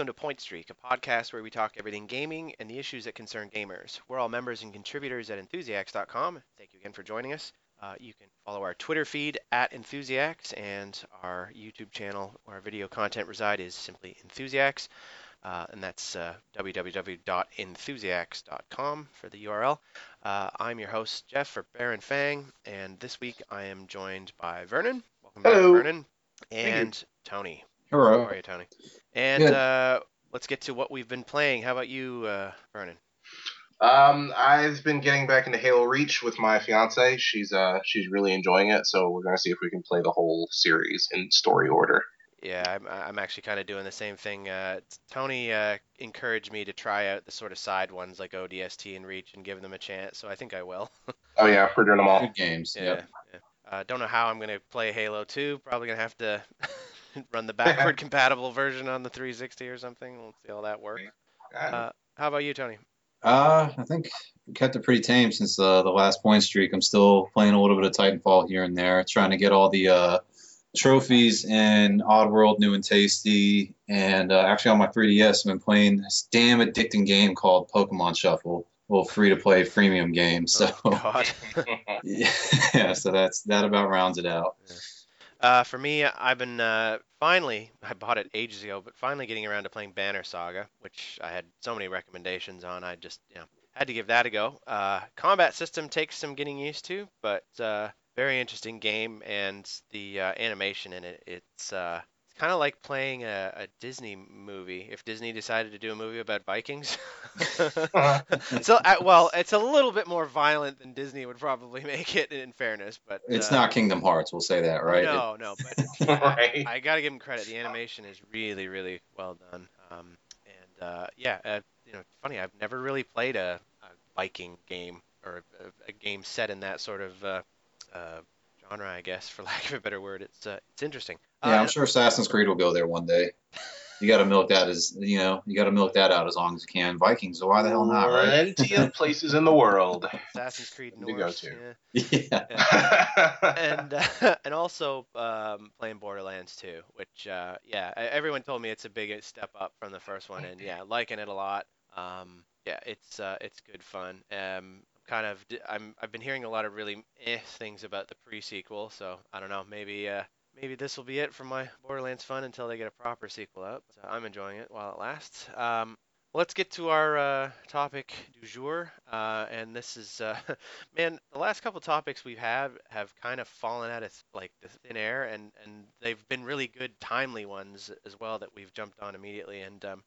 Hello and welcome to Point Streak, a podcast where we talk everything gaming and the issues that concern gamers. We're all members and contributors at Enthusiacs.com. Thank you again for joining us. Uh, you can follow our Twitter feed at Enthusiacs, and our YouTube channel where our video content reside is simply Enthusiacs, uh, and that's uh, www.enthusiacs.com for the URL. Uh, I'm your host Jeff for Baron Fang, and this week I am joined by Vernon. Welcome back, Hello. Vernon, and Tony. Hello. How are you, Tony? And uh, let's get to what we've been playing. How about you, uh, Vernon? Um, I've been getting back into Halo Reach with my fiance. She's uh she's really enjoying it, so we're gonna see if we can play the whole series in story order. Yeah, I'm, I'm actually kind of doing the same thing. Uh, Tony uh, encouraged me to try out the sort of side ones like ODST and Reach and give them a chance, so I think I will. Oh yeah, we're doing them all. Good games. Yeah. Yep. yeah. Uh, don't know how I'm going to play Halo 2. Probably going to have to run the backward compatible version on the 360 or something. We'll see how that works. Uh, how about you, Tony? Uh, I think we kept it pretty tame since uh, the last point streak. I'm still playing a little bit of Titanfall here and there, trying to get all the uh, trophies in Oddworld, New and Tasty, and uh, actually on my 3DS, I've been playing this damn addicting game called Pokemon Shuffle, a little free-to-play freemium game. So Oh, God. yeah, so that's that about rounds it out. Uh, for me, I've been uh, finally, I bought it ages ago, but finally getting around to playing Banner Saga, which I had so many recommendations on. I just, you know, had to give that a go. Uh, combat system takes some getting used to, but uh, very interesting game, and the uh, animation in it, it's uh, kind of like playing a, a Disney movie. If Disney decided to do a movie about Vikings, so uh, well, it's a little bit more violent than Disney would probably make it. In fairness, but It's uh, not Kingdom Hearts, we'll say that, right? no, no, but right. I gotta give him credit. The animation is really, really well done. Um, and uh, yeah, uh, you know, funny. I've never really played a, a Viking game or a, a game set in that sort of uh, uh, genre, I guess, for lack of a better word. It's uh, it's interesting. Yeah, Uh, I'm sure Assassin's Creed will go there one day. You got to milk that as you know, you got to milk that out as long as you can. Vikings, so why the hell not, right? Plenty of places in the world. Assassin's Creed To go to. yeah. yeah. and uh, and also um, playing Borderlands 2, which uh, yeah, everyone told me it's a big step up from the first one, and yeah, liking it a lot. Um, yeah, it's uh, it's good fun. Um, kind of d- I'm I've been hearing a lot of really eh things about the pre-sequel, so I don't know, maybe uh, maybe this will be it for my Borderlands fun until they get a proper sequel out. So I'm enjoying it while it lasts. Um, Let's get to our uh, topic du jour, uh, and this is, uh, man, the last couple topics we've had have kind of fallen out of like the thin air, and and they've been really good, timely ones as well that we've jumped on immediately. And um,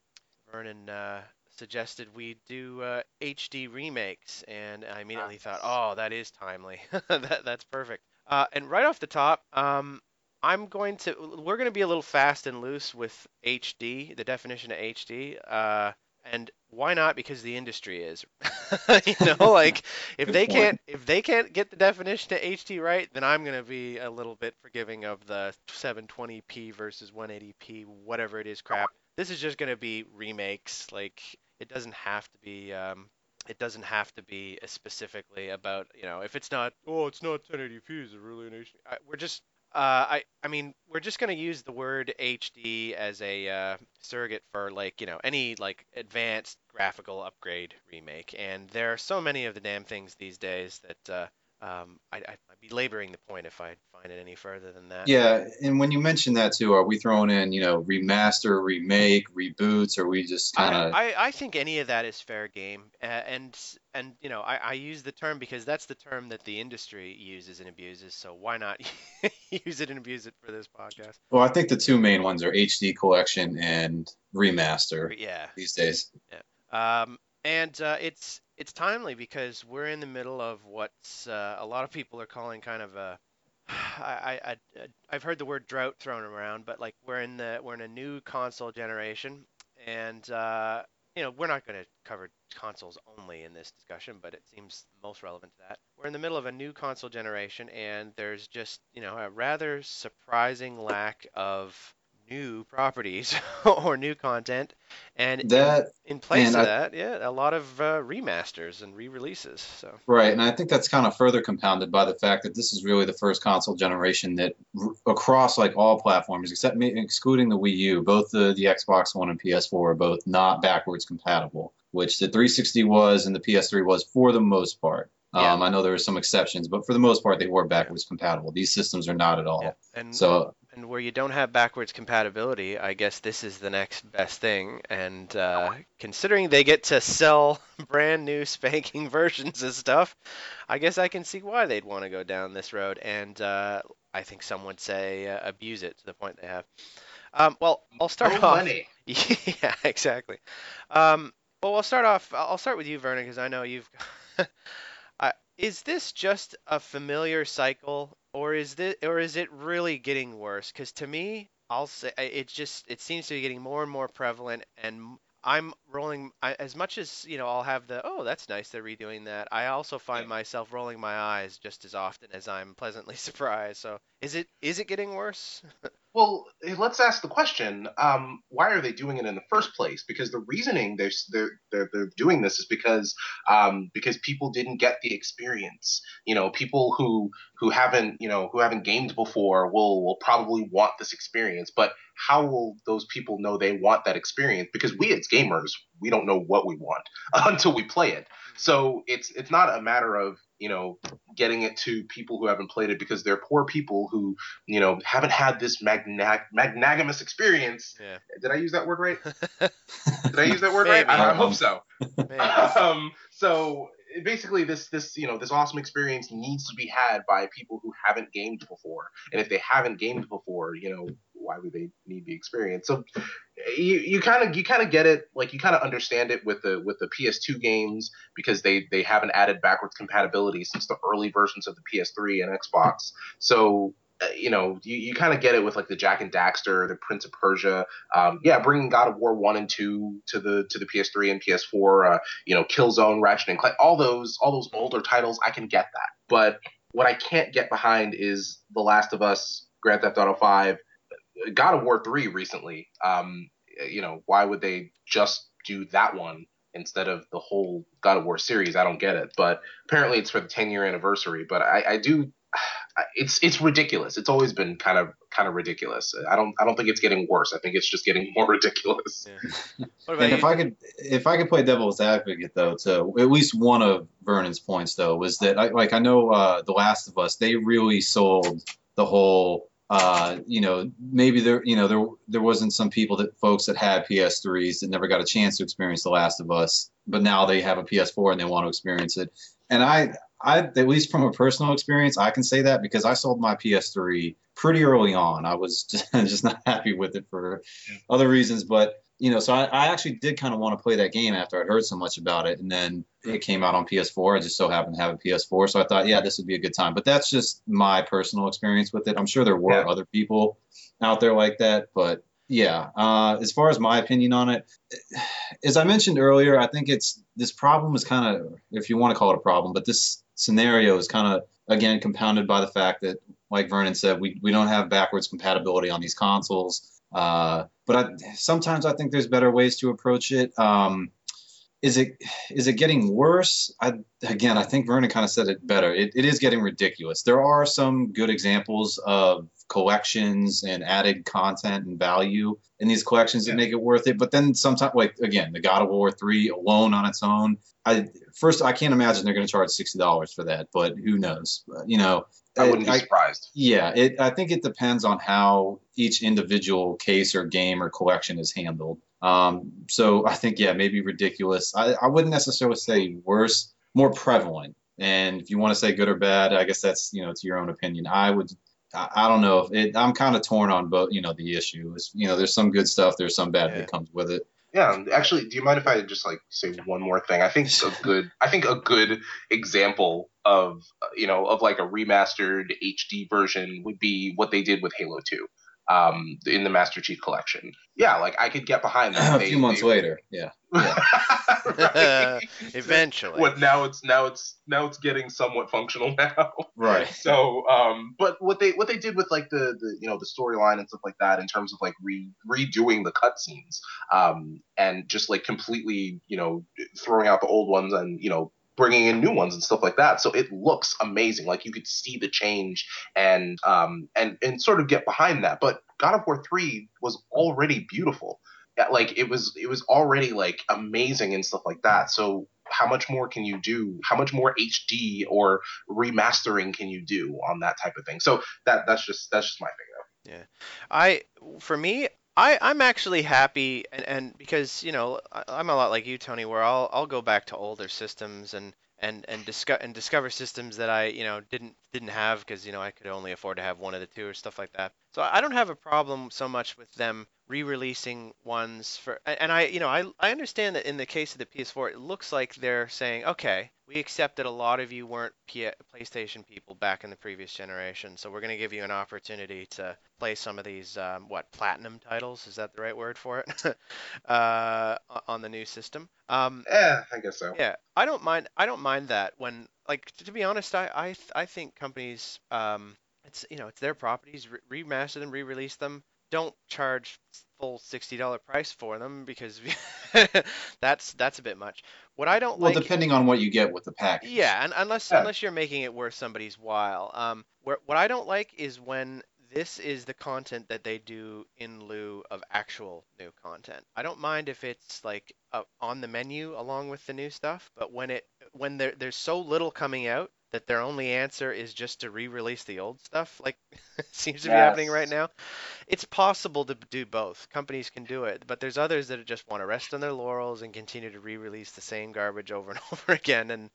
Vernon uh, suggested we do uh, HD remakes, and I immediately thought, oh, that is timely. that that's perfect. Uh, and right off the top, um, I'm going to, we're going to be a little fast and loose with HD, the definition of HD. Uh, and why not? Because the industry is. you know, like if they can't if they can't get the definition of HD right, then I'm gonna be a little bit forgiving of the 720p versus 180p, whatever it is crap. This is just gonna be remakes. Like it doesn't have to be. Um, it doesn't have to be specifically about you know if it's not oh it's not 1080p is it really an HD? We're just uh, I I mean we're just gonna use the word HD as a uh, surrogate for like you know any like advanced graphical upgrade remake, and there are so many of the damn things these days that uh, um, I, I'd be laboring the point if I find it any further than that. Yeah, and when you mention that too, are we throwing in, you know, remaster, remake, reboots, or we just kind of I, I, I think any of that is fair game, uh, and and you know I, I use the term because that's the term that the industry uses and abuses. So why not use it and abuse it for this podcast? Well, I think the two main ones are HD collection and remaster Yeah. these days. Um, and uh, it's it's timely because we're in the middle of what's uh, a lot of people are calling kind of a I, I, I've heard the word drought thrown around, but like we're in the we're in a new console generation, and uh, you know we're not going to cover consoles only in this discussion, but it seems most relevant to that. We're in the middle of a new console generation, and there's just you know a rather surprising lack of new properties or new content And in- That in, place of I- that, yeah, a lot of uh, remasters and re-releases. So Right, and I think that's kind of further compounded by the fact that this is really the first console generation that r- across like all platforms, except excluding the Wii U, both the, the Xbox One and PS4 are both not backwards compatible, which the 360 was and the PS3 was for the most part. Yeah. Um, I know there were some exceptions, but for the most part, they were backwards compatible. These systems are not at all. yeah, and So and where you don't have backwards compatibility, I guess this is the next best thing. And uh, considering they get to sell brand new spanking versions of stuff, I guess I can see why they'd want to go down this road. And uh, I think some would say uh, abuse it to the point they have. Um, well, I'll start No off. money. Yeah, exactly. Um, well, I'll start off. I'll start with you, Vernon, because I know you've. Is this just a familiar cycle, or is this, or is it really getting worse? Because to me, I'll say it just it seems to be getting more and more prevalent, and I'm rolling I, as much as you know. I'll have the oh, that's nice they're redoing that. I also find myself rolling my eyes just as often as I'm pleasantly surprised. So is it is it getting worse? Well, let's ask the question: um, Why are they doing it in the first place? Because the reasoning they're they're they're, they're doing this is because um, because people didn't get the experience. You know, people who who haven't you know who haven't gamed before will will probably want this experience. But how will those people know they want that experience? Because we as gamers, we don't know what we want until we play it. So it's it's not a matter of you know getting it to people who haven't played it because they're poor people who you know haven't had this magnag- magnanimous experience. Yeah. Did I use that word right? Did I use that word right? I, I hope so. Um, so basically, this this you know this awesome experience needs to be had by people who haven't gamed before, and if they haven't gamed before, you know why would they need the experience? So you you kind of you kind of get it, like you kind of understand it with the with the PS2 games because they they haven't added backwards compatibility since the early versions of the PS3 and Xbox. So uh, you know, you, you kind of get it with like the Jak and Daxter, the Prince of Persia, um, yeah, bringing God of War one and two to the to the PS3 and PS4, uh, you know, Killzone, Ratchet and Clank, all those all those older titles, I can get that. But what I can't get behind is The Last of Us, Grand Theft Auto 5, God of War 3 recently. Um, you know, why would they just do that one instead of the whole God of War series? I don't get it. But apparently it's for the 10 year anniversary. But I, I do. It's it's ridiculous. It's always been kind of kind of ridiculous. I don't I don't think it's getting worse. I think it's just getting more ridiculous. Yeah. What about And if? I could, if I could play devil's advocate though, to at least one of Vernon's points though was that I like I know uh, The Last of Us they really sold the whole. Uh, you know, maybe there, you know, there there wasn't some people that folks that had PS3s that never got a chance to experience The Last of Us, but now they have a PS4 and they want to experience it. And I, I at least from a personal experience, I can say that because I sold my PS3 pretty early on. I was just, just not happy with it for other reasons, but you know, so I, I actually did kind of want to play that game after I'd heard so much about it, and then it came out on PS4. I just so happened to have a PS4, so I thought, yeah, this would be a good time. But that's just my personal experience with it. I'm sure there were Yeah. other people out there like that, but yeah. Uh, as far as my opinion on it, as I mentioned earlier, I think it's this problem is kind of, if you want to call it a problem, but this scenario is kind of again compounded by the fact that, like Vernon said, we we don't have backwards compatibility on these consoles. Uh, but I, sometimes I think there's better ways to approach it. Um, is it is it getting worse? I, again, I think Vernon kind of said it better. It, it is getting ridiculous. There are some good examples of collections and added content and value in these collections Yeah. that make it worth it. But then sometimes, like again, the God of War three alone on its own, I first I can't imagine they're going to charge sixty dollars for that. But who knows? You know, I wouldn't be I- surprised. yeah, it, I think it depends on how each individual case or game or collection is handled. Um, so I think, yeah, maybe ridiculous. I, I wouldn't necessarily say worse, more prevalent. And if you want to say good or bad, I guess that's, you know, it's your own opinion. I would, I, I don't know if it, I'm kind of torn on both, you know, the issue is, you know, there's some good stuff, there's some bad Yeah. that comes with it. Yeah, actually, do you mind if I just like say one more thing? I think a good, I think a good example of you know of like a remastered HD version would be what they did with Halo Two. Um, in the Master Chief Collection. Yeah, like I could get behind that. a They- few months they- later, yeah. Right. Eventually. What now? It's now it's now it's getting somewhat functional now. Right. So, um, but what they what they did with like the the you know the storyline and stuff like that in terms of like re redoing the cutscenes, um, and just like completely you know throwing out the old ones and you know bringing in new ones and stuff like that. So it looks amazing. Like you could see the change and um and and sort of get behind that. But God of War three was already beautiful. Like it was it was already like amazing and stuff like that. So how much more can you do? How much more HD or remastering can you do on that type of thing? So that that's just that's just my thing though. Yeah. I, for me, I, I'm actually happy, and, and because you know I, I'm a lot like you, Tony, where I'll I'll go back to older systems and and and discover and discover systems that I you know didn't didn't have because you know I could only afford to have one of the two or stuff like that. So I don't have a problem so much with them re-releasing ones for and I you know I I understand that in the case of the PS4 it looks like they're saying okay we accept that a lot of you weren't P- PlayStation people back in the previous generation so we're going to give you an opportunity to play some of these um, what platinum titles is that the right word for it uh, on the new system um, Eh, I guess so. yeah, I don't mind. I don't mind that when, like, to, be honest, I, I, th- I think companies, um, it's you know, it's their properties. Re- remaster them, re-release them. Don't charge full sixty dollar price for them because that's that's a bit much. What I don't Well, like. depending on what you get with the package. Yeah, and unless Yeah. unless you're making it worth somebody's while. Um, where, what I don't like is when this is the content that they do in lieu of actual new content. I don't mind if it's like uh, on the menu along with the new stuff, but when it when there there's so little coming out that their only answer is just to re-release the old stuff, like seems to be happening right now. It's possible to do both. Companies can do it, but there's others that just want to rest on their laurels and continue to re-release the same garbage over and over again. And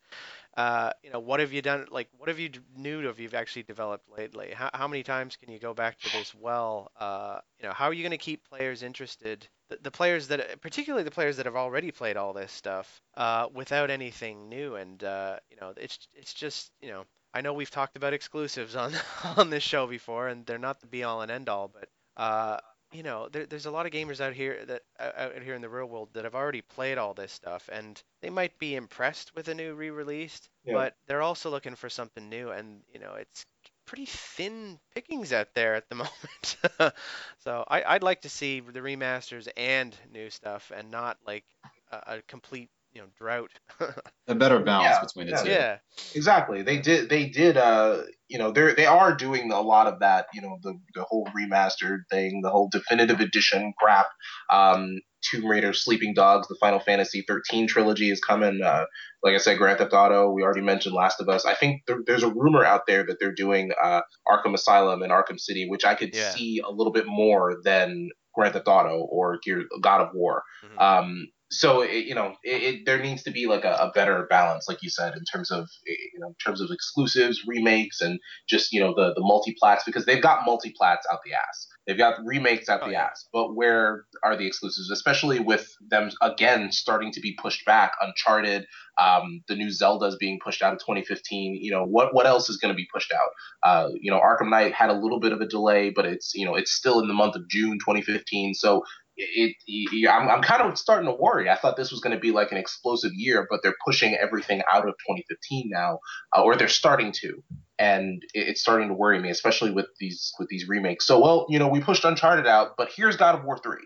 uh, you know, what have you done? Like, what have you new have you actually developed lately? How, how many times can you go back to this well? Uh, you know, how are you going to keep players interested? The, the players that, particularly the players that have already played all this stuff, uh, without anything new. And uh, you know, it's it's just you know, I know we've talked about exclusives on on this show before, and they're not the be all and end all, but uh, you know, there, there's a lot of gamers out here that out here in the real world that have already played all this stuff, and they might be impressed with a new re-released, Yeah. but they're also looking for something new, and you know, it's pretty thin pickings out there at the moment. so I, I'd like to see the remasters and new stuff, and not like a, a complete you know drought. A better balance Yeah, between the yeah. two. yeah, Exactly. They did. They did. Uh, you know, they're they are doing a lot of that. You know, the the whole remastered thing, the whole definitive edition crap. Um, Tomb Raider, Sleeping Dogs, the Final Fantasy 13 trilogy is coming. Uh, like I said, Grand Theft Auto. We already mentioned Last of Us. I think there, there's a rumor out there that they're doing uh, Arkham Asylum and Arkham City, which I could Yeah. see a little bit more than Grand Theft Auto or Gear, God of War. Mhm. Um, so it, you know, it, it, there needs to be like a, a better balance, like you said, in terms of eh, you know, in terms of exclusives, remakes, and just you know the the multi plats because they've got multi plats out the ass. They've got remakes at Oh, the yeah. ass. But where are the exclusives? Especially with them again starting to be pushed back. Uncharted, um, the new Zelda's being pushed out of 2015. You know what what else is going to be pushed out? Uh, you know, Arkham Knight had a little bit of a delay, but it's you know it's still in the month of June 2015. So it, it I'm, I'm kind of starting to worry. I thought this was going to be like an explosive year, but they're pushing everything out of 2015 now, uh, or they're starting to, and it, it's starting to worry me, especially with these with these remakes. So, well, you know, we pushed Uncharted out, but here's God of War 3.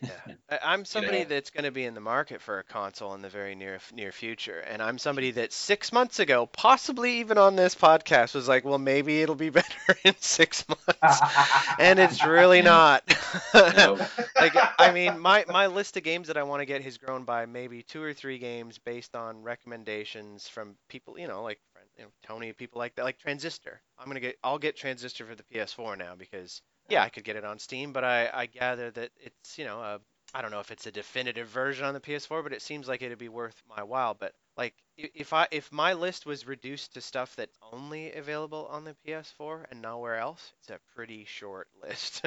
Yeah, I'm somebody know? that's going to be in the market for a console in the very near near future, and I'm somebody that six months ago, possibly even on this podcast, was like, well, maybe it'll be better in six months, and it's really not. Nope. like, I mean, my my list of games that I want to get has grown by maybe two or three games based on recommendations from people, you know, like you know, Tony, people like that, like Transistor. I'm gonna get, I'll get Transistor for the PS4 now because yeah, I could get it on Steam, but I, I gather that it's, you know, a, I don't know if it's a definitive version on the PS4, but it seems like it'd be worth my while. But like, if I if my list was reduced to stuff that's only available on the PS4 and nowhere else, it's a pretty short list.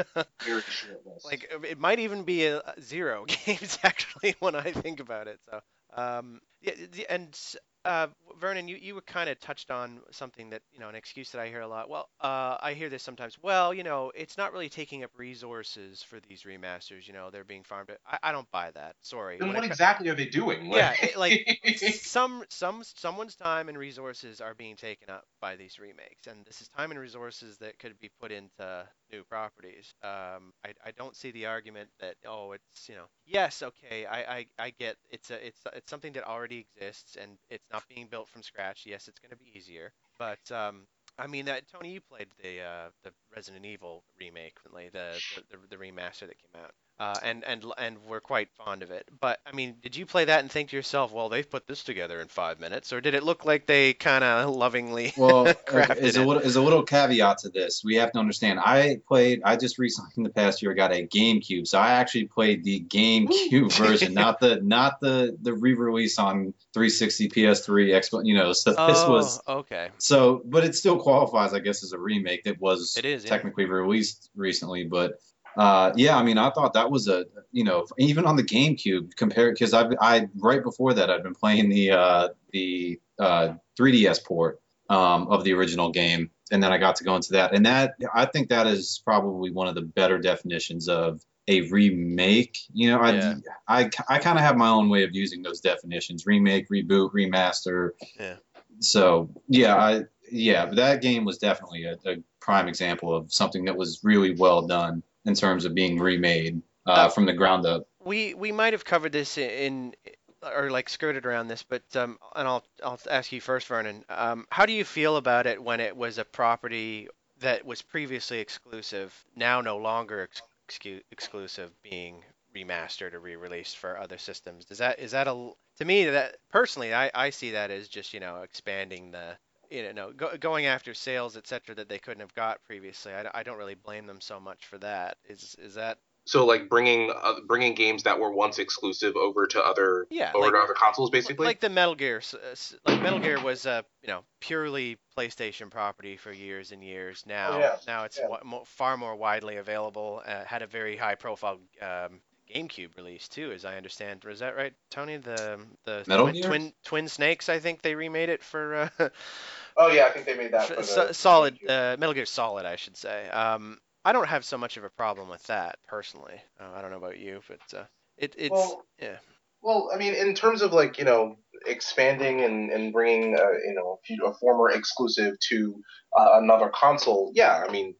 Very short list. like, it might even be a, a zero games actually when I think about it. So, um, Yeah, and uh, Vernon, you, you were kind of touched on something that, you know, an excuse that I hear a lot. Well, uh, I hear this sometimes. Well, you know, it's not really taking up resources for these remasters. You know, they're being farmed. I, I don't buy that. Sorry. Then When what it exactly are they doing? Yeah, it, like some some someone's time and resources are being taken up by these remakes, and this is time and resources that could be put into new properties. Um, I, I don't see the argument that oh it's you know yes okay I, I, I get it's a it's it's something that already exists and it's not being built from scratch. Yes, it's going to be easier, but um, I mean that Tony, you played the uh, the Resident Evil remake, the the the remaster that came out uh, and and and we're quite fond of it. But I mean, did you play that and think to yourself, well, they've put this together in five minutes, or did it look like they kind of lovingly Well, crafted is a it? little is a little caveat to this. We have to understand. I played. I just recently in the past year got a GameCube, so I actually played the GameCube version, not the not the the re-release on 360, PS3, Xbox. You know, so this Oh, was okay. so, but it still qualifies, I guess, as a remake. that was It is, yeah. technically released recently, but uh, yeah, I mean, I thought that was a you know even on the GameCube compared because I I right before that I'd been playing the uh, the uh, 3DS port um, of the original game, and then I got to go into that, and that I think that is probably one of the better definitions of a remake. You know, I Yeah. I, I kind of have my own way of using those definitions: remake, reboot, remaster. Yeah. So yeah, I yeah, but that game was definitely a, a prime example of something that was really well done in terms of being remade uh, Uh, from the ground up. We we might have covered this in or like skirted around this, but um, and I'll I'll ask you first, Vernon. Um, how do you feel about it when it was a property that was previously exclusive, now no longer ex- exclusive, being remastered or re-released for other systems? Does that is that a to me that personally I, I see that as just you know expanding the you know go, going after sales etc that they couldn't have got previously. I, I don't really blame them so much for that. Is is that So like bringing uh, bringing games that were once exclusive over to other yeah over like, to other consoles, basically. Like the Metal Gear, s- uh, s- like Metal Gear was a you know purely PlayStation property for years and years. Now, Oh, yeah, now it's yeah. mo- far more widely available. Uh, had a very high profile um, GameCube release too, as I understand. Was that right, Tony? The the Metal twin, Gear? twin Twin Snakes, I think they remade it for uh, oh yeah, I think they made that. For so- the, solid uh, Metal Gear Solid, I should say. Um, I don't have so much of a problem with that personally. Uh, I don't know about you, but uh, it, it's Well, yeah. Well, I mean, in terms of like you know expanding and and bringing uh, you know a few- a former exclusive to uh, another console, yeah, I mean,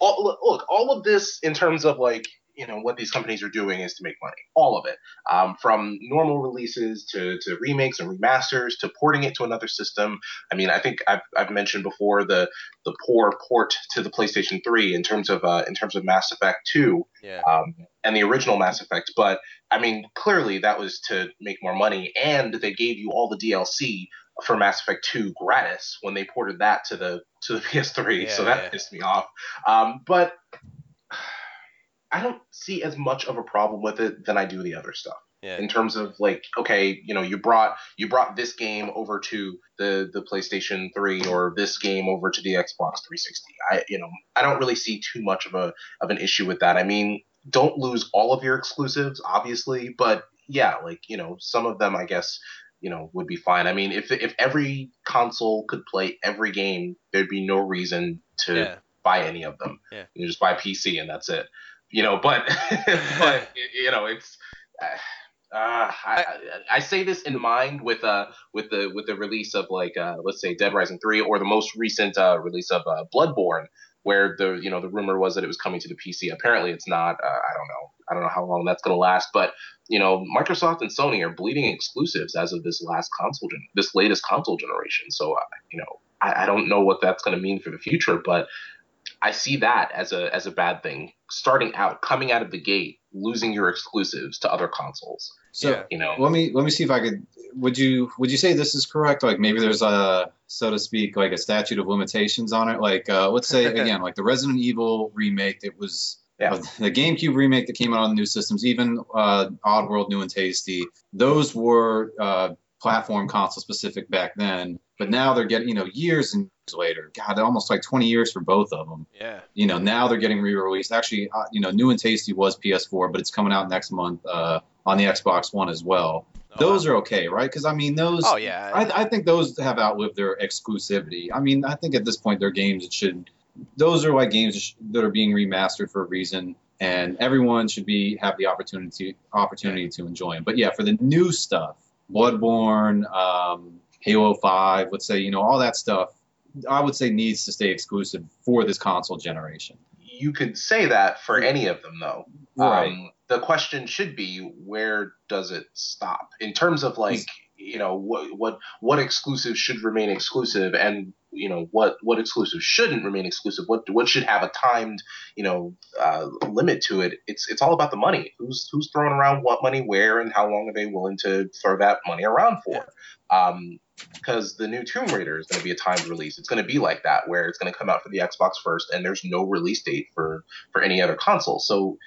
all, look, all of this in terms of like you know what these companies are doing is to make money, all of it, um, from normal releases to to remakes and remasters to porting it to another system. I mean, I think I've I've mentioned before the the poor port to the PlayStation 3 in terms of uh, in terms of Mass Effect 2 Yeah. um, and the original Mass Effect. But I mean, clearly that was to make more money, and they gave you all the DLC for Mass Effect 2 gratis when they ported that to the to the PS3. so that yeah. pissed me off. Um, but I don't see as much of a problem with it than I do the other stuff Yeah. in terms of like okay you know you brought you brought this game over to the the PlayStation 3 or this game over to the Xbox 360 I you know I don't really see too much of a of an issue with that I mean don't lose all of your exclusives obviously but yeah like you know some of them I guess you know would be fine I mean if if every console could play every game there'd be no reason to Yeah. buy any of them Yeah. you just buy PC and that's it you know but but you know it's uh, I, I, I say this in mind with uh with the with the release of like uh let's say Dead Rising 3 or the most recent uh release of uh, Bloodborne where the you know the rumor was that it was coming to the PC apparently it's not uh, I don't know. I don't know how long that's going to last but you know Microsoft and Sony are bleeding exclusives as of this last console gen- this latest console generation. So uh, you know I, I don't know what that's going to mean for the future but I see that as a as a bad thing starting out coming out of the gate losing your exclusives to other consoles So Yeah. you know let me let me see if I could. Would you would you say this is correct? Like maybe there's a so to speak like a statute of limitations on it. Like uh, let's say again like the Resident Evil remake that was. Yeah. uh, the GameCube remake that came out on the new systems, even uh, Oddworld New and Tasty, those were uh, platform console specific back then. But now they're getting, you know, years and years later. God, almost like 20 years for both of them Yeah. you know now they're getting re-released actually uh, you know new and tasty was ps4 but it's coming out next month uh, on the xbox one as well those are okay, right? Because I mean, those. Oh yeah. I, I think those have outlived their exclusivity. I mean, I think at this point, they're games should. Those are like games that that are being remastered for a reason, and everyone should be have the opportunity opportunity to enjoy them. But yeah, for the new stuff, Bloodborne, um, Halo Five, let's say you know all that stuff, I would say needs to stay exclusive for this console generation. You could say that for any of them, though. Right. Um, the question should be, where does it stop in terms of like, you know, what what what exclusives should remain exclusive, and you know what what exclusives shouldn't remain exclusive. What what should have a timed, you know, uh, limit to it. It's it's all about the money. Who's who's throwing around what money where, and how long are they willing to throw that money around for? Um, because the new Tomb Raider is going to be a timed release. It's going to be like that, where it's going to come out for the Xbox first, and there's no release date for for any other console. So,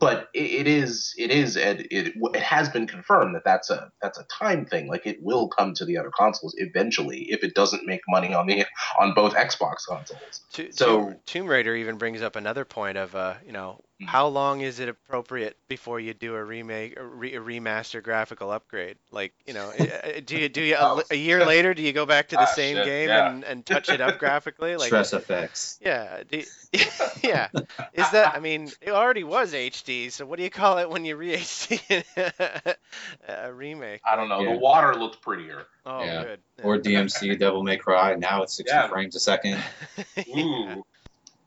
but it, it is it is it, it it has been confirmed that that's a that's a time thing. Like it will come to the other consoles eventually if it doesn't make money on the on both Xbox consoles. To- So- Tomb, Tomb Raider even brings up another point of, uh, you know, Mhm. how long is it appropriate before you do a remake, a, re- a remaster graphical upgrade? Like, you know, uh, do you do you a, Oh. a year later do you go back to the Ah, same shit, game yeah. and, and touch it up graphically? Like, TressFX. yeah, do, yeah. Is that? I mean, it already was HD, so what do you call it when you re HD a remake? I don't know. Yeah. The water looked prettier. Oh, Yeah. good. Or DMC Devil May Cry. Now it's 60 Yeah. frames a second. Yeah. Ooh.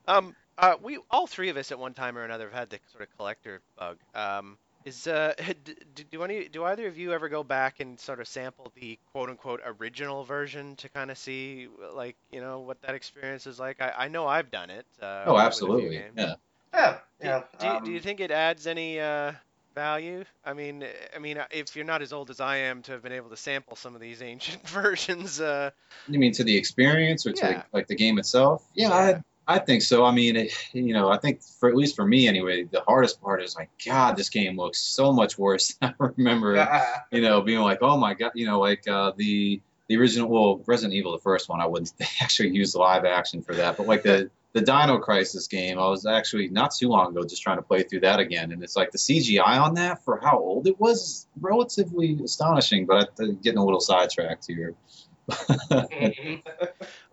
Um, uh, we all three of us at one time or another have had the sort of collector bug. Um, is uh, d- d- do any do either of you ever go back and sort of sample the quote unquote original version to kind of see like you know what that experience is like? I, I know I've done it. Uh, Oh, with a few absolutely. games. Yeah. Yeah. Do, Yeah. do, you- do you um, think it adds any uh, value? I mean, I mean, uh, if you're not as old as I am to have been able to sample some of these ancient versions, uh, You mean to the experience or to Yeah. like the game itself? Yeah, I, I think so. I mean, it, you know, I think for at least for me anyway, the hardest part is like, God, this game looks so much worse. than I remember, you know, being like, oh my God, you know, like uh, the the original, well, Resident Evil, the first one, I wouldn't they actually use live action for that, but like the the Dino Crisis game, I was actually not too long ago just trying to play through that again, and it's like the CGI on that for how old it was relatively astonishing. But I'm getting a little sidetracked here.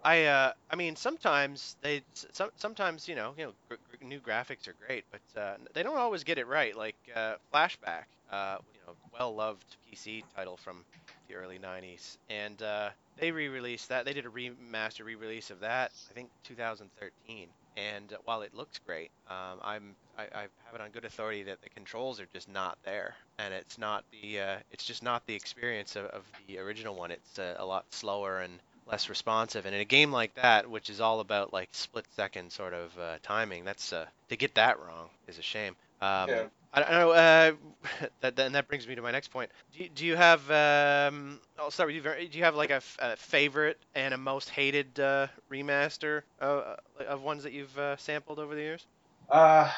I uh, I mean, sometimes they some, sometimes you know you know gr- gr- new graphics are great, but uh, they don't always get it right. Like uh, Flashback, uh, you know, well loved PC title from the early '90s, and uh, they re-released that. They did a remaster re-release of that, I think 2013. And while it looks great, um, I'm I, I have it on good authority that the controls are just not there, and it's not the uh, it's just not the experience of, of the original one. It's a lot slower and less responsive. And in a game like that, which is all about like split second sort of uh, timing, that's uh, to get that wrong is a shame. Um, Yeah. I don't know. Uh, that, that, and that brings me to my next point. Do you, do you have? Um, I'll start with you. Do you have like a, f- a favorite and a most hated uh, remaster of, of ones that you've uh, sampled over the years? Uh,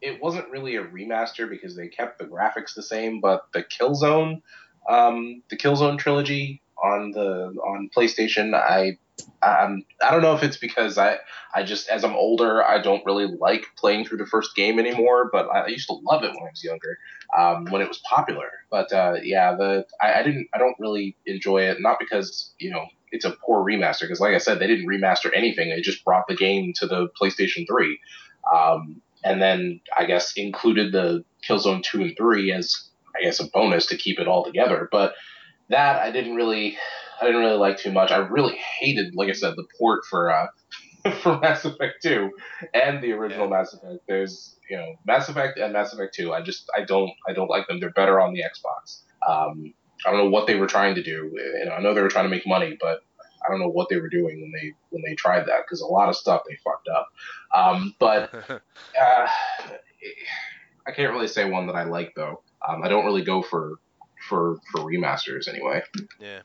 it wasn't really a remaster because they kept the graphics the same, but the Killzone, um, the Killzone trilogy on the on PlayStation, I um, I don't know if it's because I I just as I'm older, I don't really like playing through the first game anymore, but I, used to love it when I was younger, um, when it was popular. But uh, yeah, the I, I didn't I don't really enjoy it, not because you know it's a poor remaster, because like I said, they didn't remaster anything; they just brought the game to the PlayStation Three. Um, and then I guess included the Killzone two and three as I guess a bonus to keep it all together. But that I didn't really I didn't really like too much. I really hated, like I said, the port for uh, for Mass Effect two and the original Mass Effect. There's you know Mass Effect and Mass Effect two. I just I don't I don't like them. They're better on the Xbox. Um, I don't know what they were trying to do. You know, I know they were trying to make money, but I don't know what they were doing when they when they tried that because a lot of stuff they fucked up. Um, but uh, I can't really say one that I like though. Um, I don't really go for for for remasters anyway. yeah.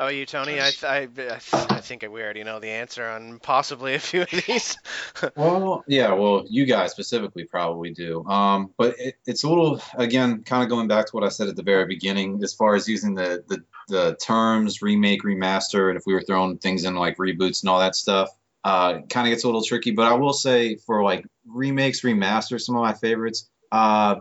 Oh, you, Tony? I, th- I, I, th- I think we already know the answer on possibly a few of these. Well, yeah, well, you guys specifically probably do. Um, but it, it's a little, again, kind of going back to what I said at the very beginning, as far as using the, the, the terms remake, remaster, and if we were throwing things in like reboots and all that stuff, uh, kind of gets a little tricky. But I will say for like remakes, remasters, some of my favorites, uh,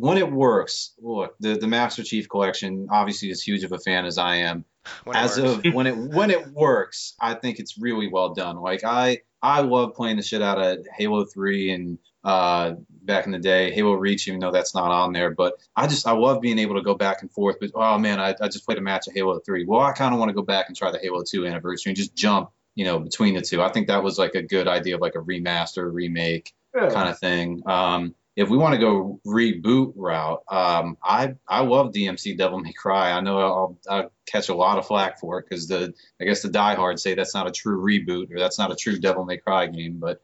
when it works, look, the the Master Chief Collection obviously as huge of a fan as I am. When as works. of when it when it works, I think it's really well done. Like I I love playing the shit out of Halo 3 and uh back in the day Halo Reach, even though that's not on there. But I just I love being able to go back and forth. But oh man, I, I just played a match of Halo 3. Well, I kind of want to go back and try the Halo 2 anniversary and just jump, you know, between the two. I think that was like a good idea of like a remaster, remake kind of thing. Um, if we want to go reboot route, um, I I love DMC Devil May Cry. I know I'll, I'll catch a lot of flack for it because the I guess the diehards say that's not a true reboot or that's not a true Devil May Cry game, but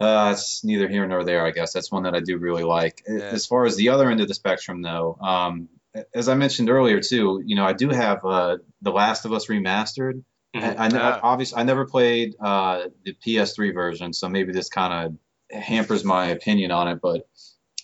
uh, it's neither here nor there. I guess that's one that I do really like. Yeah. As far as the other end of the spectrum, though, um, as I mentioned earlier too, you know I do have uh, The Last of Us remastered. Mhm. I, I, Ah. obviously I never played uh, the PS3 version, so maybe this kind of hampers my opinion on it. But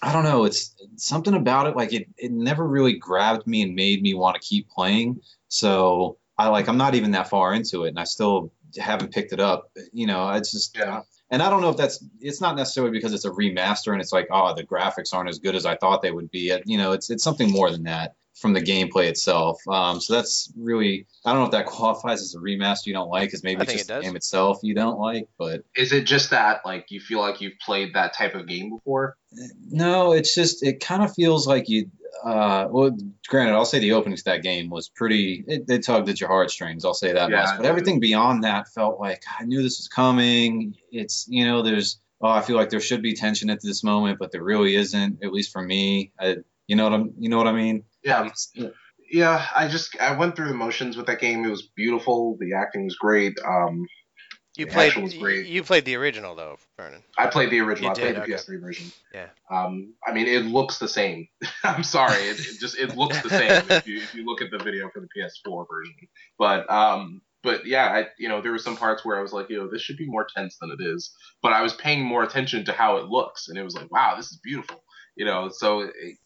I don't know, it's something about it like it it never really grabbed me and made me want to keep playing. So I like I'm not even that far into it, and I still haven't picked it up. You know, it's just Yeah. and I don't know if that's it's not necessarily because it's a remaster and it's like oh the graphics aren't as good as I thought they would be. You know, it's it's something more than that from the gameplay itself. Um, so that's really I don't know if that qualifies as a remaster you don't like because maybe I it's just it the game itself you don't like. But Is it just that like you feel like you've played that type of game before? no, it's just it kind of feels like you. Uh, well, granted, I'll say the opening to that game was pretty. It, it tugged at your heartstrings. I'll say that Yeah, much. But everything beyond that felt like I knew this was coming. It's you know, there's. Oh, I feel like there should be tension at this moment, but there really isn't. At least for me. I, you know what I'm. You know what I mean? Yeah. Yeah, I just I went through the motions with that game. It was beautiful. The acting was great. Um, You played you played the original though, Vernon. I played the original. You I played the okay. PS3 version. Yeah. Um, I mean, it looks the same. I'm sorry, it, it just it looks the same if you if you look at the video for the PS4 version. But um, but yeah, I you know there were some parts where I was like, you know, this should be more tense than it is. But I was paying more attention to how it looks, and it was like, wow, this is beautiful. You know, so it,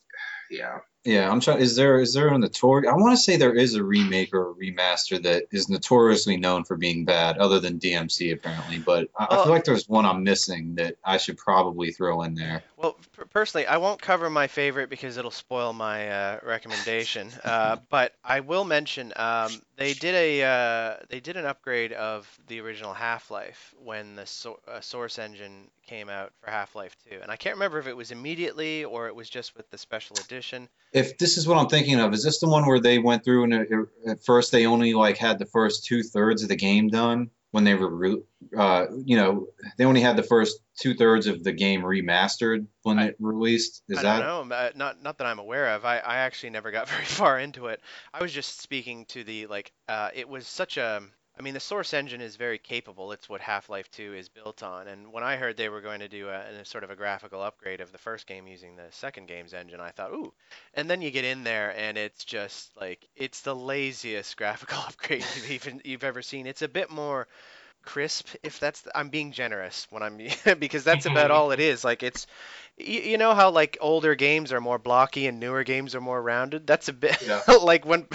yeah. Yeah, I'm trying. Is there is there a notorious? I want to say there is a remake or a remaster that is notoriously known for being bad, other than DMC apparently. But I, I feel like there's one I'm missing that I should probably throw in there. Well, per- personally, I won't cover my favorite because it'll spoil my uh, recommendation. Uh, but I will mention um, they did a uh, they did an upgrade of the original Half-Life when the so- uh, Source engine came out for Half-Life 2, and I can't remember if it was immediately or it was just with the special edition. If this is what I'm thinking of, is this the one where they went through and it, at first they only like had the first two thirds of the game done when they were, re- uh, you know, they only had the first two thirds of the game remastered when I- it released. Is I that? don't know, not not that I'm aware of. I, I actually never got very far into it. I was just speaking to the like uh, it was such a I mean the Source engine is very capable. It's what Half-Life 2 is built on. And when I heard they were going to do a, a sort of a graphical upgrade of the first game using the second game's engine, I thought, ooh. And then you get in there and it's just like it's the laziest graphical upgrade you've even you've ever seen. It's a bit more crisp if that's the, I'm being generous when I'm because that's about all it is. Like it's you, you know how like older games are more blocky and newer games are more rounded? That's a bit Yeah. like when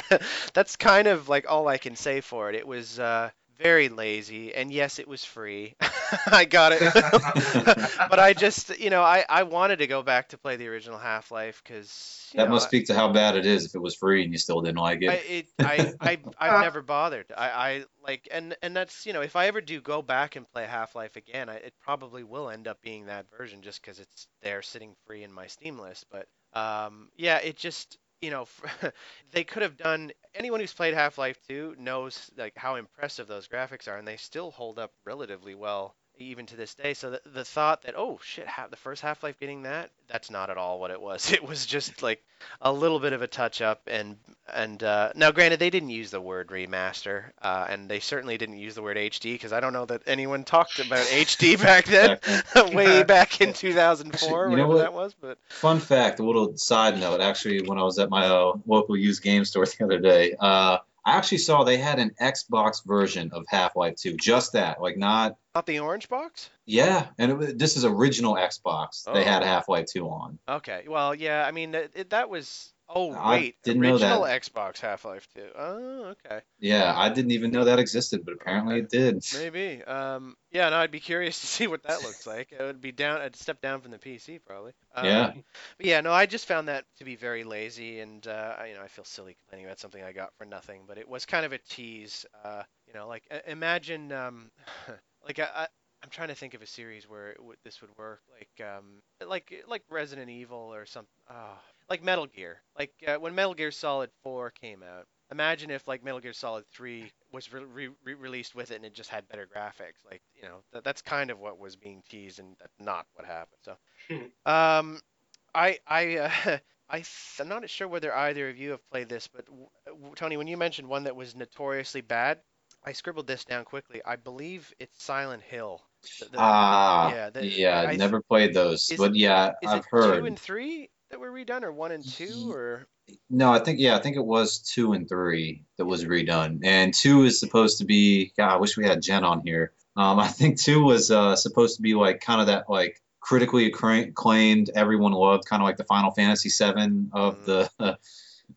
that's kind of like all I can say for it. It was uh very lazy and yes it was free I got it but I just you know I I wanted to go back to play the original Half-Life cuz That must speak to how bad it is if it was free and you still didn't like it. I, it, I, I, I've never bothered. I, I like, and and that's you know, if I ever do go back and play Half Life again, I, it probably will end up being that version just because it's there sitting free in my Steam list. But um, yeah, it just you know, they could have done. Anyone who's played Half Life 2 knows like how impressive those graphics are, and they still hold up relatively well even to this day. So the, the thought that oh shit, ha- the first Half Life getting that, that's not at all what it was. It was just like a little bit of a touch up and and uh, now granted they didn't use the word remaster uh, and they certainly didn't use the word HD because I don't know that anyone talked about HD back then way back in 2004 Actually, you know whatever what? that was but Fun fact, a little side note. Actually, when I was at my uh, local used game store the other day, uh, I actually saw they had an Xbox version of Half-Life 2. Just that, like not. not the orange box Yeah, and it, wa- this is original Xbox. They Oh. had Half-Life 2 on. okay well yeah I mean it, that was Oh I wait, didn't know original that. Xbox Half-Life 2. Oh, okay. Yeah, I didn't even know that existed, but apparently it did. Maybe. Um, yeah, no, I'd be curious to see what that looks like. It would be down, I'd step down from the PC probably. Um, Yeah. Yeah, no, I just found that to be very lazy, and uh, I- you know, I feel silly complaining about something I got for nothing. But it was kind of a tease. Uh, you know, like imagine, um, like I, I, I'm trying to think of a series where it would, this would work, like um, like like Resident Evil or something. Oh, like Metal Gear. Like uh, when Metal Gear Solid 4 came out. Imagine if like Metal Gear Solid 3 was re- re- re- released with it and it just had better graphics. Like you know, th- that's kind of what was being teased, and that's not what happened. So, um, I I uh, I th- I'm not sure whether either of you have played this, but w- w- Tony, when you mentioned one that was notoriously bad, I scribbled this down quickly. I believe it's Silent Hill. The- the- Ah, yeah, the- yeah, I I th- never played those, is but yeah, Is I've it heard. two and three that were redone, or one and two, or No, I think yeah, I think it was two and three that was redone, and two is supposed to be. God, I wish we had Jen on here. Um, I think two was uh, supposed to be like kind of that like critically acclaimed, everyone loved, kind of like the Final Fantasy seven of the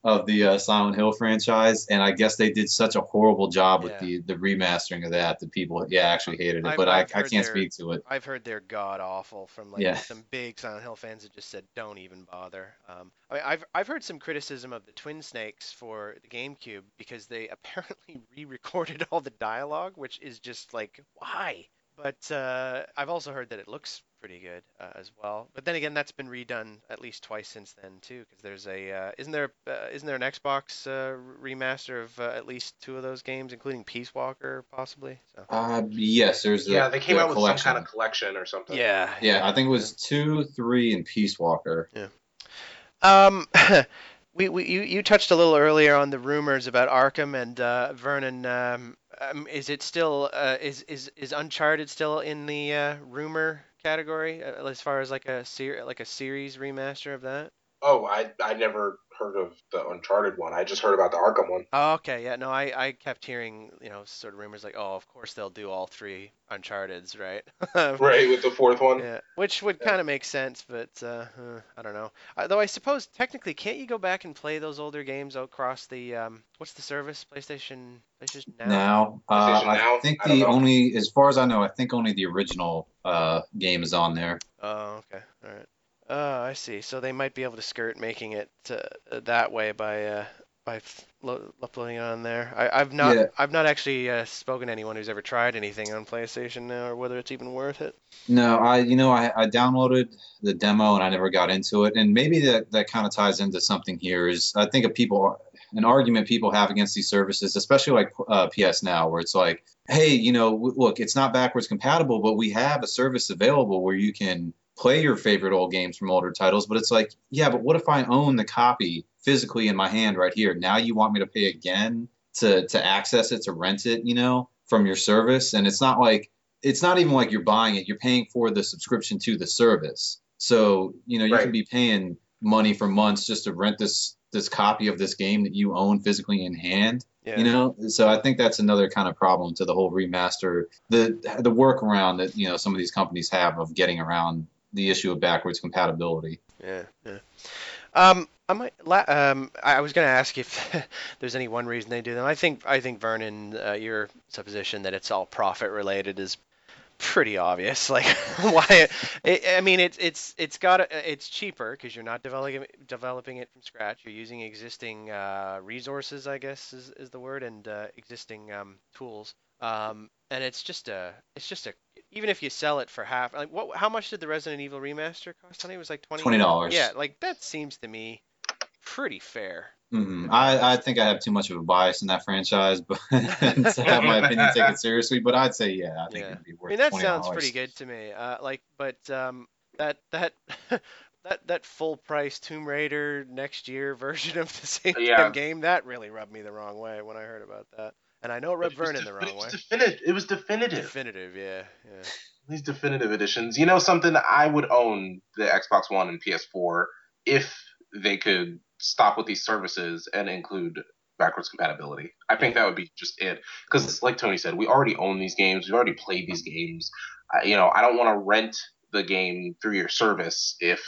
of the uh, Silent Hill franchise, and I guess they did such a horrible job with Yeah. the the remastering of that that people yeah actually hated it, I've- but I, I've I heard can't speak to it. I've heard they're god awful from like Yeah. some big Silent Hill fans that just said don't even bother. Um, I mean, I've I've heard some criticism of the Twin Snakes for the GameCube because they apparently re-recorded all the dialogue, which is just like why? But uh, I've also heard that it looks pretty good uh, as well. But then again, that's been redone at least twice since then too, because there's a uh, isn't there uh, isn't there an Xbox uh, remaster of uh, at least two of those games, including Peace Walker possibly? So. Uh, yes, there's the, yeah, they came the out with collection. some kind of collection or something. Yeah. Yeah, I think it was two, three, and Peace Walker. Yeah. Um, we, we you, you touched a little earlier on the rumors about Arkham and uh, Vernon. Um, um, is it still uh, is is is Uncharted still in the uh, rumor category uh, as far as like a ser- like a series remaster of that? Oh, I I never heard of the Uncharted one. I just heard about the Arkham one. Oh, okay, yeah, no, I, I kept hearing you know sort of rumors like, oh, of course they'll do all three Uncharted's, right? Right, with the fourth one. Yeah, which would Yeah. kind of make sense, but uh, I don't know. Uh, though I suppose technically, can't you go back and play those older games across the um, what's the service? PlayStation, PlayStation Now. Now, uh, PlayStation I Now? think I don't the know. only, as far as I know, I think only the original uh, game is on there. Oh, okay, all right. Oh, I see. So they might be able to skirt making it uh, that way by uh, by f- lo- uploading it on there. I, I've not Yeah. I've not actually uh, spoken to anyone who's ever tried anything on PlayStation Now or whether it's even worth it. No, I, you know, I, I downloaded the demo and I never got into it. And maybe that, that kind of ties into something here is I think of people, an argument people have against these services, especially like uh, PS Now, where it's like, hey, you know, w- look, it's not backwards compatible, but we have a service available where you can play your favorite old games from older titles. But it's like, yeah, but what if I own the copy physically in my hand right here? Now you want me to pay again to, to access it, to rent it, you know, from your service? And it's not like, it's not even like you're buying it. You're paying for the subscription to the service. So, you know, you Right. can be paying money for months just to rent this this copy of this game that you own physically in hand. Yeah. You know, so I think that's another kind of problem to the whole remaster. The the workaround that you know some of these companies have of getting around the issue of backwards compatibility. Yeah, yeah. Um, I might. Um, I was going to ask if there's any one reason they do them. I think. I think Vernon, uh, your supposition that it's all profit related is pretty obvious. Like, why? It, I mean, it's it's it's got a, it's cheaper because you're not developing developing it from scratch. You're using existing uh, resources, I guess is, is the word, and uh, existing um, tools. Um, and it's just a it's just a even if you sell it for half, like what? How much did the Resident Evil remaster cost? I think it was like twenty. $20. Yeah, like that seems to me pretty fair. Mm-hmm. I, I think I have too much of a bias in that franchise, but to have my opinion taken seriously. But I'd say, yeah, I think Yeah. it'd be worth. I mean, that $20. sounds pretty good to me. Uh, like, but um, that that that that full price Tomb Raider next year version of the same Yeah. game that really rubbed me the wrong way when I heard about that. And I know it rubbed But it Vernon the wrong it way. definitive. It was definitive. Definitive, yeah, yeah. These definitive editions. You know something? I would own the Xbox One and PS4 if they could stop with these services and include backwards compatibility. I think that would be just it. Because, like Tony said, we already own these games. We already played these games. I, you know, I don't want to rent the game through your service if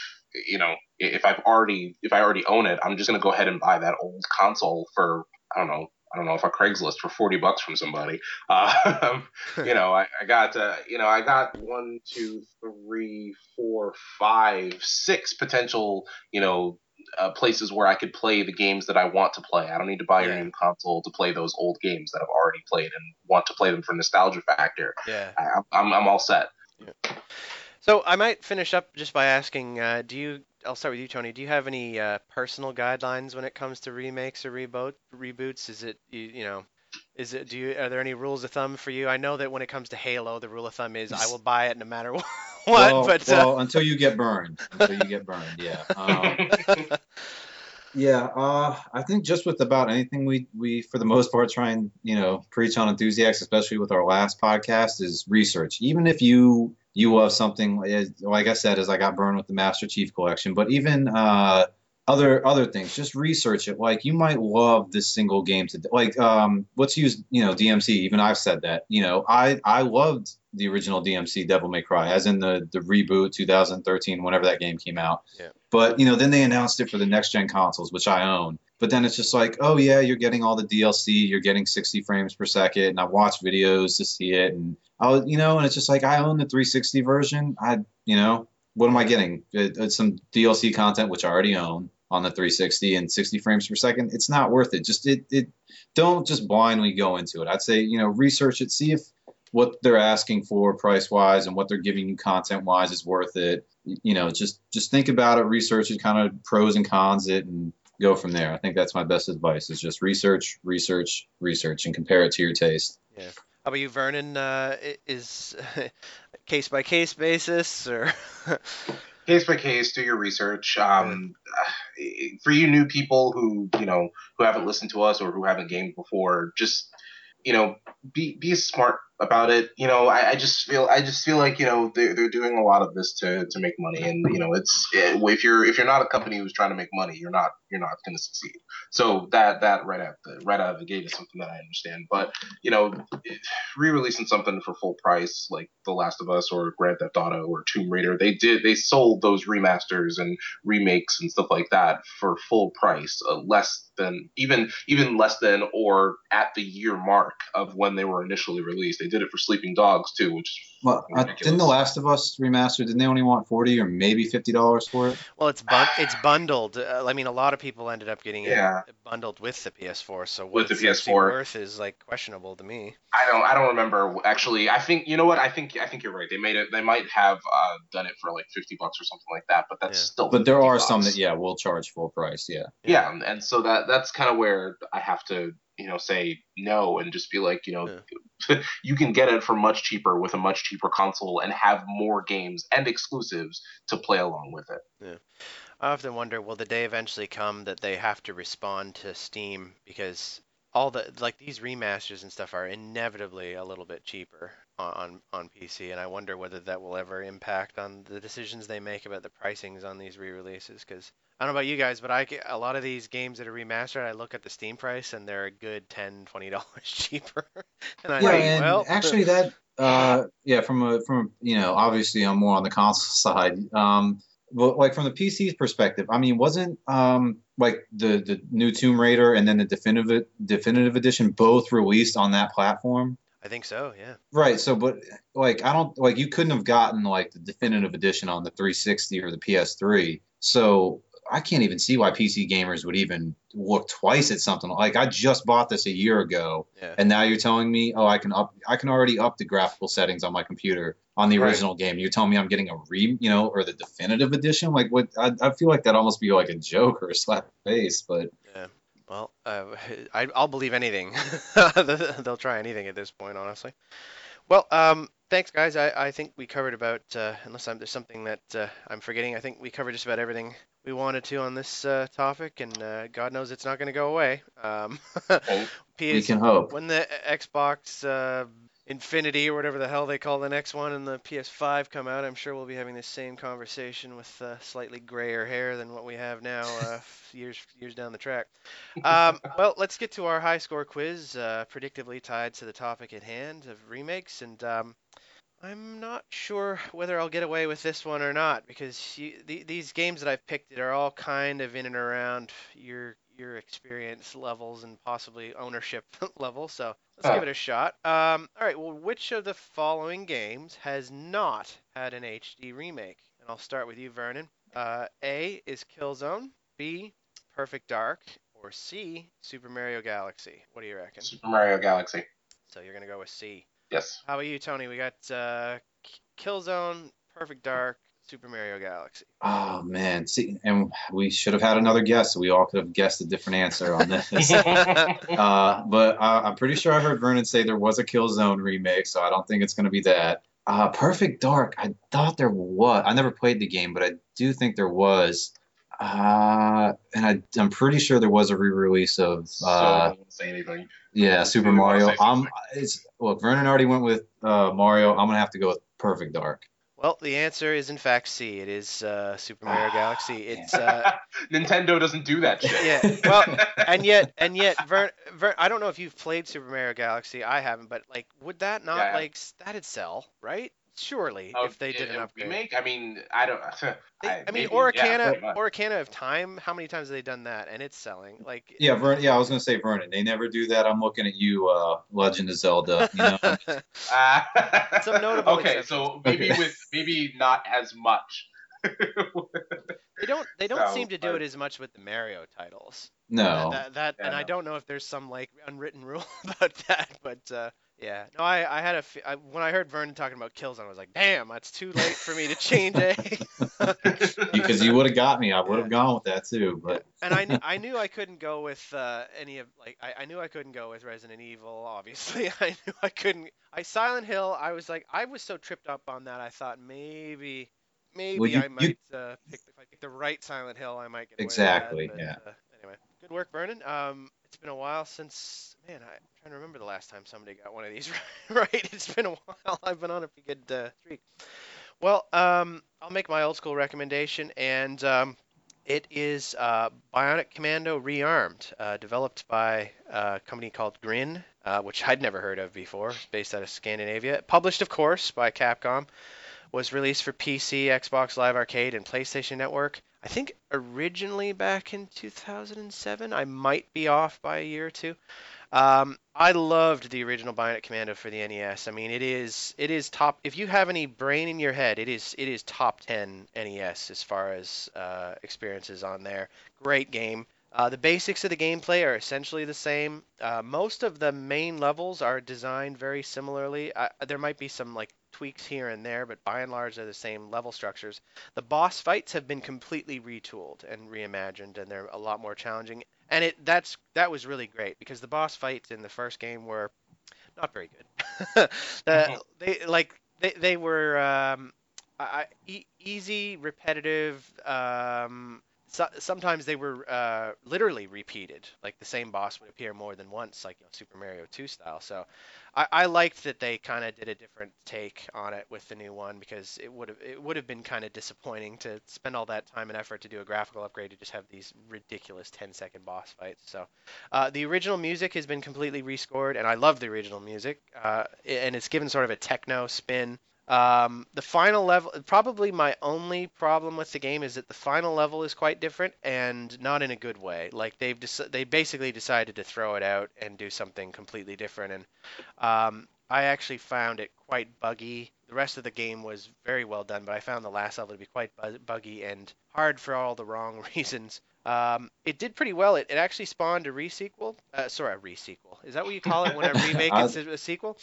you know, if I've already if I already own it, I'm just gonna go ahead and buy that old console for I don't know I don't know if a Craigslist for 40 bucks from somebody. Uh, you know, I, I got, uh, you know, I got one, two, three, four, five, six potential, you know, uh, places where I could play the games that I want to play. I don't need to buy Yeah. a new console to play those old games that I've already played and want to play them for nostalgia factor. Yeah. I, I'm, I'm all set. So I might finish up just by asking, uh, do you? I'll start with you, Tony. Do you have any uh, personal guidelines when it comes to remakes or reboot reboots? Is it you, you know? Is it do you? Are there any rules of thumb for you? I know that when it comes to Halo, the rule of thumb is I will buy it no matter what. well, but uh, well, until you get burned, until you get burned, yeah. Um, Yeah, uh, I think just with about anything we we for the most part try and you know preach on enthusiasts, especially with our last podcast, is research. Even if you you love something, like I said, as I got burned with the Master Chief Collection, but even uh, other other things, just research it. Like you might love this single game to like um, let's use you know DMC. Even I've said that. You know, I I loved the original DMC Devil May Cry, as in the the reboot 2013, whenever that game came out. Yeah. But you know, then they announced it for the next gen consoles, which I own. But then it's just like, oh yeah, you're getting all the DLC, you're getting 60 frames per second, and I watch videos to see it, and I was, you know, and it's just like I own the 360 version. I, you know, what am I getting? It, it's some DLC content which I already own on the 360 and 60 frames per second. It's not worth it. Just it, it, don't just blindly go into it. I'd say, you know, research it, see if what they're asking for price wise and what they're giving you content wise is worth it you know just just think about it research it kind of pros and cons it and go from there i think that's my best advice is just research research research and compare it to your taste Yeah. How about you, Vernon? Uh, is case by case basis or? case by case, do your research. Um, for you new people who you know who haven't listened to us or who haven't gamed before, just you know be be smart about it. You know, I, I just feel I just feel like you know they're they're doing a lot of this to to make money, and you know it's if you're if you're not a company who's trying to make money, you're not you're not going to succeed. So that that right out the right out of the gate is something that I understand. But you know, re-releasing something for full price like The Last of Us or Grand Theft Auto or Tomb Raider, they did they sold those remasters and remakes and stuff like that for full price, uh, less than even even less than or at the year mark of when they were initially released. They did it for Sleeping Dogs too, which is well uh, didn't the last of us remaster didn't they only want 40 or maybe 50 dollars for it Well, it's bun- it's bundled. Uh, I mean, a lot of people ended up getting Yeah. it bundled with the PS4. So what With the PS4. worth is like questionable to me. I don't I don't remember actually. I think you know what I think I think you're right. They made it. They might have uh, done it for like fifty bucks or something like that. But that's Yeah. still. but there 50 are some that yeah will charge full price yeah yeah and, and so that that's kind of where i have to you know say no and just be like you know you can get it for much cheaper with a much cheaper console and have more games and exclusives to play along with it. Yeah. I often wonder, will the day eventually come that they have to respond to Steam because all the like these remasters and stuff are inevitably a little bit cheaper on on, PC, and I wonder whether that will ever impact on the decisions they make about the pricings on these re-releases. Because I don't know about you guys, but I get a lot of these games that are remastered. I look at the Steam price and they're a good 10 20 dollars cheaper, and I yeah think, and well, actually that uh yeah from a from you know obviously i'm more on the console side um but like from the pc's perspective i mean wasn't um like the the new tomb raider and then the definitive definitive edition both released on that platform I think so, yeah. Right. So, but like, I don't like you couldn't have gotten like the definitive edition on the 360 or the PS3. So I can't even see why PC gamers would even look twice at something like I just bought this a year ago, Yeah. and now you're telling me, oh, I can up, I can already up the graphical settings on my computer on the Right. original game. You're telling me I'm getting a re, you know, or the definitive edition? Like, what? I, I feel like that almost be like a joke or a slap in the face, but. Well, uh, I, I'll believe anything. They'll try anything at this point, honestly. Well, um, thanks, guys. I, I think we covered about, uh, unless I'm, there's something that uh, I'm forgetting, I think we covered just about everything we wanted to on this uh, topic, and uh, God knows it's not going to go away. Um, We can hope. when the Xbox uh, Infinity or whatever the hell they call the next one and the PS5 come out, I'm sure we'll be having this same conversation with uh, slightly grayer hair than what we have now, uh, years years down the track. Um, well, let's get to our high score quiz, uh, predictably tied to the topic at hand of remakes. And um, I'm not sure whether I'll get away with this one or not because you, the, these games that I've picked are all kind of in and around your your experience levels and possibly ownership level. So let's Huh. give it a shot. Um, all right. Well, which of the following games has not had an HD remake? And I'll start with you, Vernon. Uh, A is Killzone. B, Perfect Dark. Or C, Super Mario Galaxy. What do you reckon? Super Mario Galaxy. So you're gonna go with C. Yes. How about you, Tony? We got uh, Killzone, Perfect Dark, Super Mario Galaxy. Oh man, see, and we should have had another guess. So we all could have guessed a different answer on this. uh, but uh, I'm pretty sure I heard Vernon say there was a Killzone remake, so I don't think it's going to be that. Uh, Perfect Dark, I thought there was. I never played the game, but I do think there was. Uh, and I, I'm pretty sure there was a re-release of uh, I won't say anything. yeah Super Mario. say I'm it's look Vernon already went with uh, Mario. I'm gonna have to go with Perfect Dark. Well, the answer is in fact C. It is uh, Super Mario Ah, Galaxy. It's uh, Nintendo doesn't do that shit. Yeah, well, and yet and yet Vern, Vern, I don't know if you've played Super Mario Galaxy. I haven't, but like, would that not Yeah, like s- that'd sell, right? Surely, Oh, if they did an a upgrade. remake, I mean, I don't. They- I, mean, maybe, Ocarina, yeah, pretty much. Ocarina of Time. How many times have they done that? And it's selling. Like, Yeah, Vernon. Yeah, I was gonna say Vernon. They never do that. I'm looking at you, uh, Legend of Zelda. You know, Uh, Some notable okay, exceptions. so maybe Okay. with maybe not as much. they don't. They don't So, seem to do but- it as much with the Mario titles. no. That, that and Yeah, I no. don't know if there's some like unwritten rule about that, but uh, yeah. No, I, I had a f- I, when I heard Vernon talking about Killzone, I was like, damn, it's too late for me to change A. because you would have got me. I would have gone with that too. But and I, kn- I knew I couldn't go with uh, any of like I, I knew I couldn't go with Resident Evil. Obviously, I knew I couldn't. I Silent Hill. I was like I was so tripped up on that. I thought maybe maybe you- I you- might uh, pick if I pick the right Silent Hill, I might get away with Exactly, that, but, yeah. Uh, anyway, good work, Vernon. Um, it's been a while since man. I'm trying to remember the last time somebody got one of these right. It's been a while. I've been on a pretty good uh, streak. Well, um, I'll make my old school recommendation, and um, it is uh, Bionic Commando Rearmed, uh, developed by a company called Grin, uh, which I'd never heard of before. Based out of Scandinavia. Published, of course, by Capcom. Was released for PC, Xbox Live Arcade, and PlayStation Network. I think originally back in 2007. I might be off by a year or two. Um, I loved the original Bionic Commando for the NES. I mean, it is it is top. If you have any brain in your head, it is it is top 10 NES as far as uh, experiences on there. Great game. Uh, the basics of the gameplay are essentially the same. Uh, most of the main levels are designed very similarly. There might be some like tweaks here and there, but by and large they're the same level structures. The boss fights have been completely retooled and reimagined, and they're a lot more challenging. And it that's that was really great because the boss fights in the first game were not very good. the, they like they they were um, I, e- easy, repetitive. Um, so, sometimes they were uh, literally repeated. Like the same boss would appear more than once, like you know, Super Mario 2 style. So I, I liked that they kind of did a different take on it with the new one because it would have it would have been kind of disappointing to spend all that time and effort to do a graphical upgrade to just have these ridiculous 10 second boss fights. So uh, the original music has been completely rescored, and I love the original music. Uh, and it's given sort of a techno spin. Um, the final level, probably my only problem with the game is that the final level is quite different and not in a good way. Like they've dec- they basically decided to throw it out and do something completely different. And um, I actually found it quite buggy. The rest of the game was very well done, but I found the last level to be quite bu- buggy and hard for all the wrong reasons. Um, it did pretty well. It, it actually spawned a resequel. Uh, sorry, a resequel. Is that what you call it when a remake is a a sequel?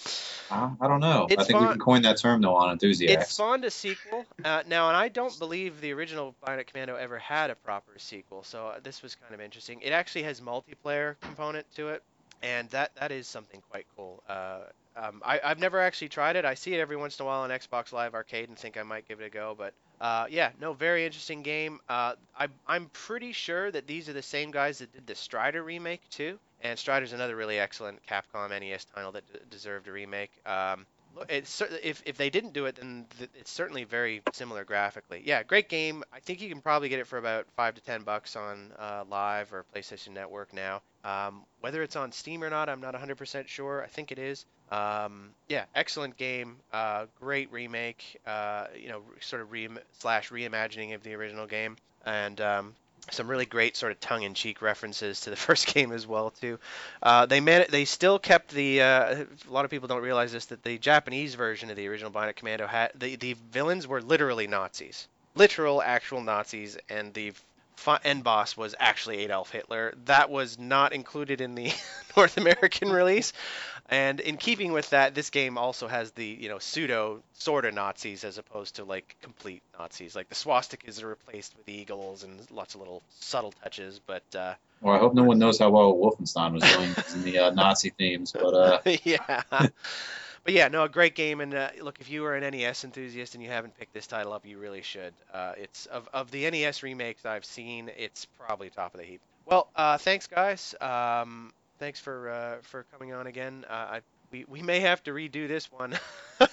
I, I don't know. It's I think we can coin that term though on It enthusiasts. spawned a sequel. Uh, now, and I don't believe the original Bionic Commando ever had a proper sequel, so uh, this was kind of interesting. It actually has multiplayer component to it, and that that is something quite cool. Uh, um, I, I've never actually tried it. I see it every once in a while on Xbox Live Arcade and think I might give it a go, but uh, yeah, no, very interesting game. Uh, I, I'm pretty sure that these are the same guys that did the Strider remake too, and Strider's another really excellent Capcom NES title that d- deserved a remake. Um, It's if if they didn't do it, then it's certainly very similar graphically. Yeah, great game. I think you can probably get it for about five to ten bucks on uh, Live or PlayStation Network now. Um, whether it's on Steam or not, I'm not 100% sure. I think it is. Um, yeah, excellent game. Uh, great remake. Uh, you know, sort of re slash reimagining of the original game, and um, some really great sort of tongue-in-cheek references to the first game as well too. Uh, they they still kept the. Uh, a lot of people don't realize this that the Japanese version of the original Bionic Commando had the the villains were literally Nazis, literal actual Nazis, and the end boss was actually Adolf Hitler. That was not included in the North American release. And in keeping with that, this game also has the you know pseudo sort of Nazis as opposed to like complete Nazis. Like the swastikas are replaced with eagles and lots of little subtle touches. But uh, Well, I hope no one knows how well Wolfenstein was doing in the uh, Nazi themes, but uh, yeah, but yeah, no, a great game. And uh, look, if you are an NES enthusiast and you haven't picked this title up, you really should. Uh, it's of of the NES remakes I've seen, it's probably top of the heap. Well, uh, thanks guys. Um, thanks for uh, for coming on again. Uh, I, we we may have to redo this one.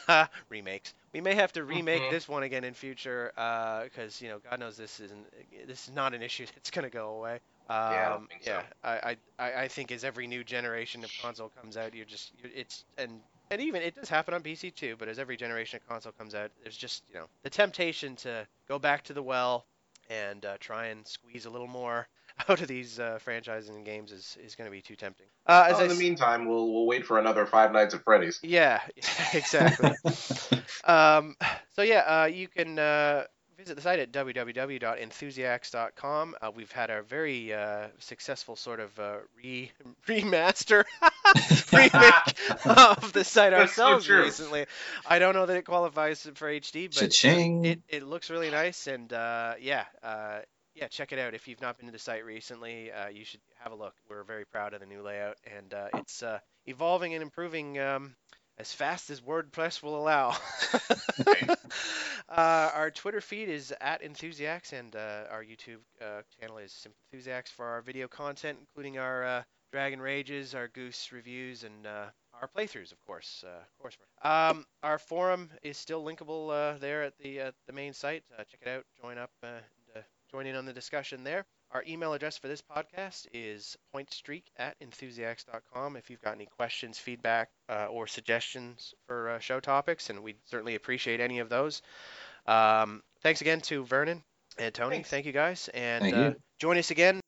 Remakes. We may have to remake Mhm. this one again in future because you know God knows this isn't this is not an issue that's gonna go away. Um, I don't think so. yeah, I, I I I think as every new generation of console comes out, you're just you're, it's and and even it does happen on PC too. But as every generation of console comes out, there's just you know the temptation to go back to the well and uh, try and squeeze a little more out of these uh, franchises and games is, is going to be too tempting. Uh, as Oh, I in the s- meantime, we'll we'll wait for another Five Nights at Freddy's. yeah, exactly. um, so yeah, uh, you can uh, visit the site at www.enthusiasts.com. Uh, we've had a very uh, successful sort of uh, re remaster remake of the site That's so ourselves recently. I don't know that it qualifies for HD, but Cha-ching. it, it looks really nice and uh, yeah uh, yeah check it out if you've not been to the site recently uh, you should have a look we're very proud of the new layout and uh, it's uh, evolving and improving um, as fast as WordPress will allow. uh, our Twitter feed is at Enthusiacs, and uh, our YouTube uh, channel is Simple Enthusiacs for our video content, including our uh, Dragon Rages, our Goose reviews, and uh, our playthroughs, of course. Uh, of course. Um, our forum is still linkable uh, there at the uh, the main site. Uh, check it out. Join up. Uh, and, uh, join in on the discussion there. Our email address for this podcast is pointstreak at enthusiasts.com if you've got any questions, feedback, uh, or suggestions for uh, show topics, and we'd certainly appreciate any of those. Um, thanks again to Vernon and Tony. Thanks. Thank you guys. And Thank uh, you. join us again